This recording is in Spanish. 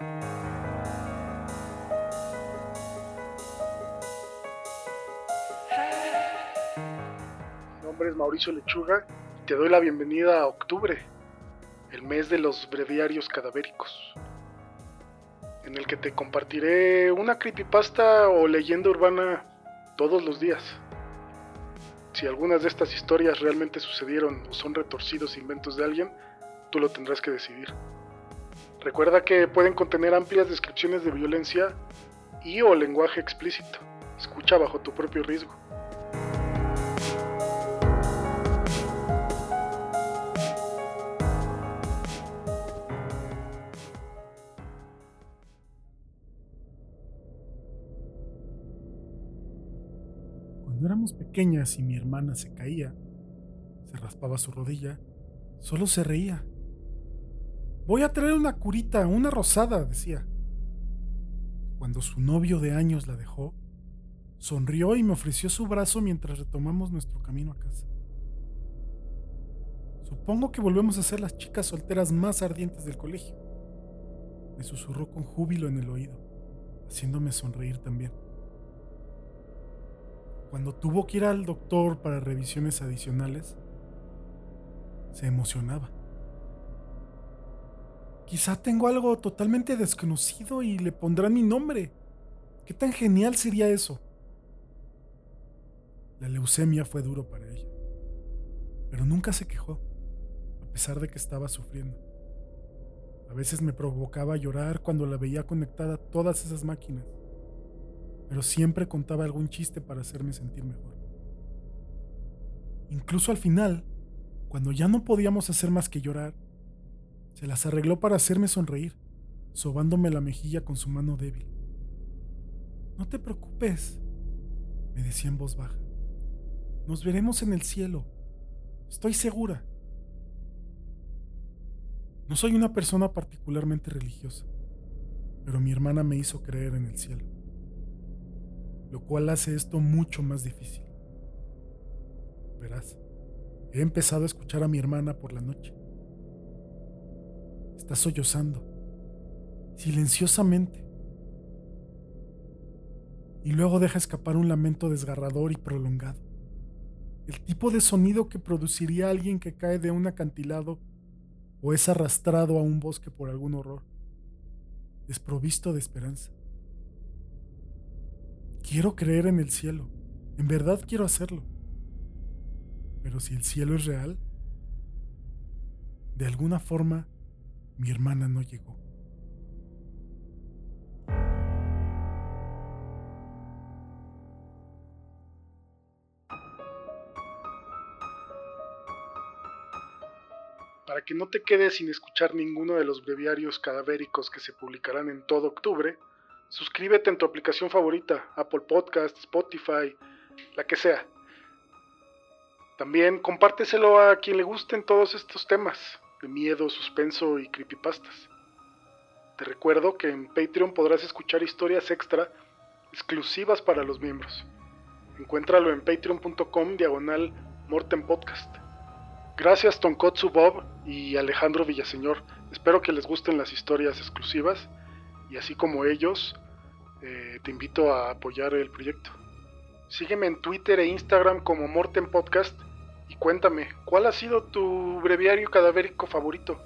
Mi nombre es Mauricio Lechuga y te doy la bienvenida a octubre, el mes de los breviarios cadavéricos, en el que te compartiré una creepypasta o leyenda urbana todos los días. Si algunas de estas historias realmente sucedieron o son retorcidos inventos de alguien, tú lo tendrás que decidir. Recuerda que pueden contener amplias descripciones de violencia y o lenguaje explícito. Escucha bajo tu propio riesgo. Cuando éramos pequeñas y mi hermana se caía, se raspaba su rodilla, solo se reía. Voy a traer una curita, una rosada, decía. Cuando su novio de años la dejó, sonrió y me ofreció su brazo mientras retomamos nuestro camino a casa. Supongo que volvemos a ser las chicas solteras más ardientes del colegio. Me susurró con júbilo en el oído, haciéndome sonreír también. Cuando tuvo que ir al doctor para revisiones adicionales, se emocionaba. Quizá tengo algo totalmente desconocido y le pondrán mi nombre. ¿Qué tan genial sería eso? La leucemia fue duro para ella, pero nunca se quejó, a pesar de que estaba sufriendo. A veces me provocaba llorar cuando la veía conectada a todas esas máquinas, pero siempre contaba algún chiste para hacerme sentir mejor. Incluso al final, cuando ya no podíamos hacer más que llorar, se las arregló para hacerme sonreír, sobándome la mejilla con su mano débil. No te preocupes, me decía en voz baja. Nos veremos en el cielo. Estoy segura. No soy una persona particularmente religiosa, pero mi hermana me hizo creer en el cielo, lo cual hace esto mucho más difícil. Verás, he empezado a escuchar a mi hermana por la noche. Está sollozando, silenciosamente, y luego deja escapar un lamento desgarrador y prolongado el tipo de sonido que produciría alguien que cae de un acantilado o es arrastrado a un bosque por algún horror, desprovisto de esperanza. Quiero creer en el cielo, en verdad quiero hacerlo. Pero si el cielo es real, de alguna forma mi hermana no llegó. Para que no te quedes sin escuchar ninguno de los breviarios cadavéricos que se publicarán en todo octubre, suscríbete en tu aplicación favorita, Apple Podcast, Spotify, la que sea. También compárteselo a quien le gusten todos estos temas de miedo, suspenso y creepypastas. Te recuerdo que en Patreon podrás escuchar historias extra exclusivas para los miembros. Encuéntralo en patreon.com diagonal Morten Podcast. Gracias Tonkotsu Bob y Alejandro Villaseñor. Espero que les gusten las historias exclusivas y así como ellos, eh, te invito a apoyar el proyecto. Sígueme en Twitter e Instagram como Morten Podcast y cuéntame, ¿cuál ha sido tu breviario cadavérico favorito?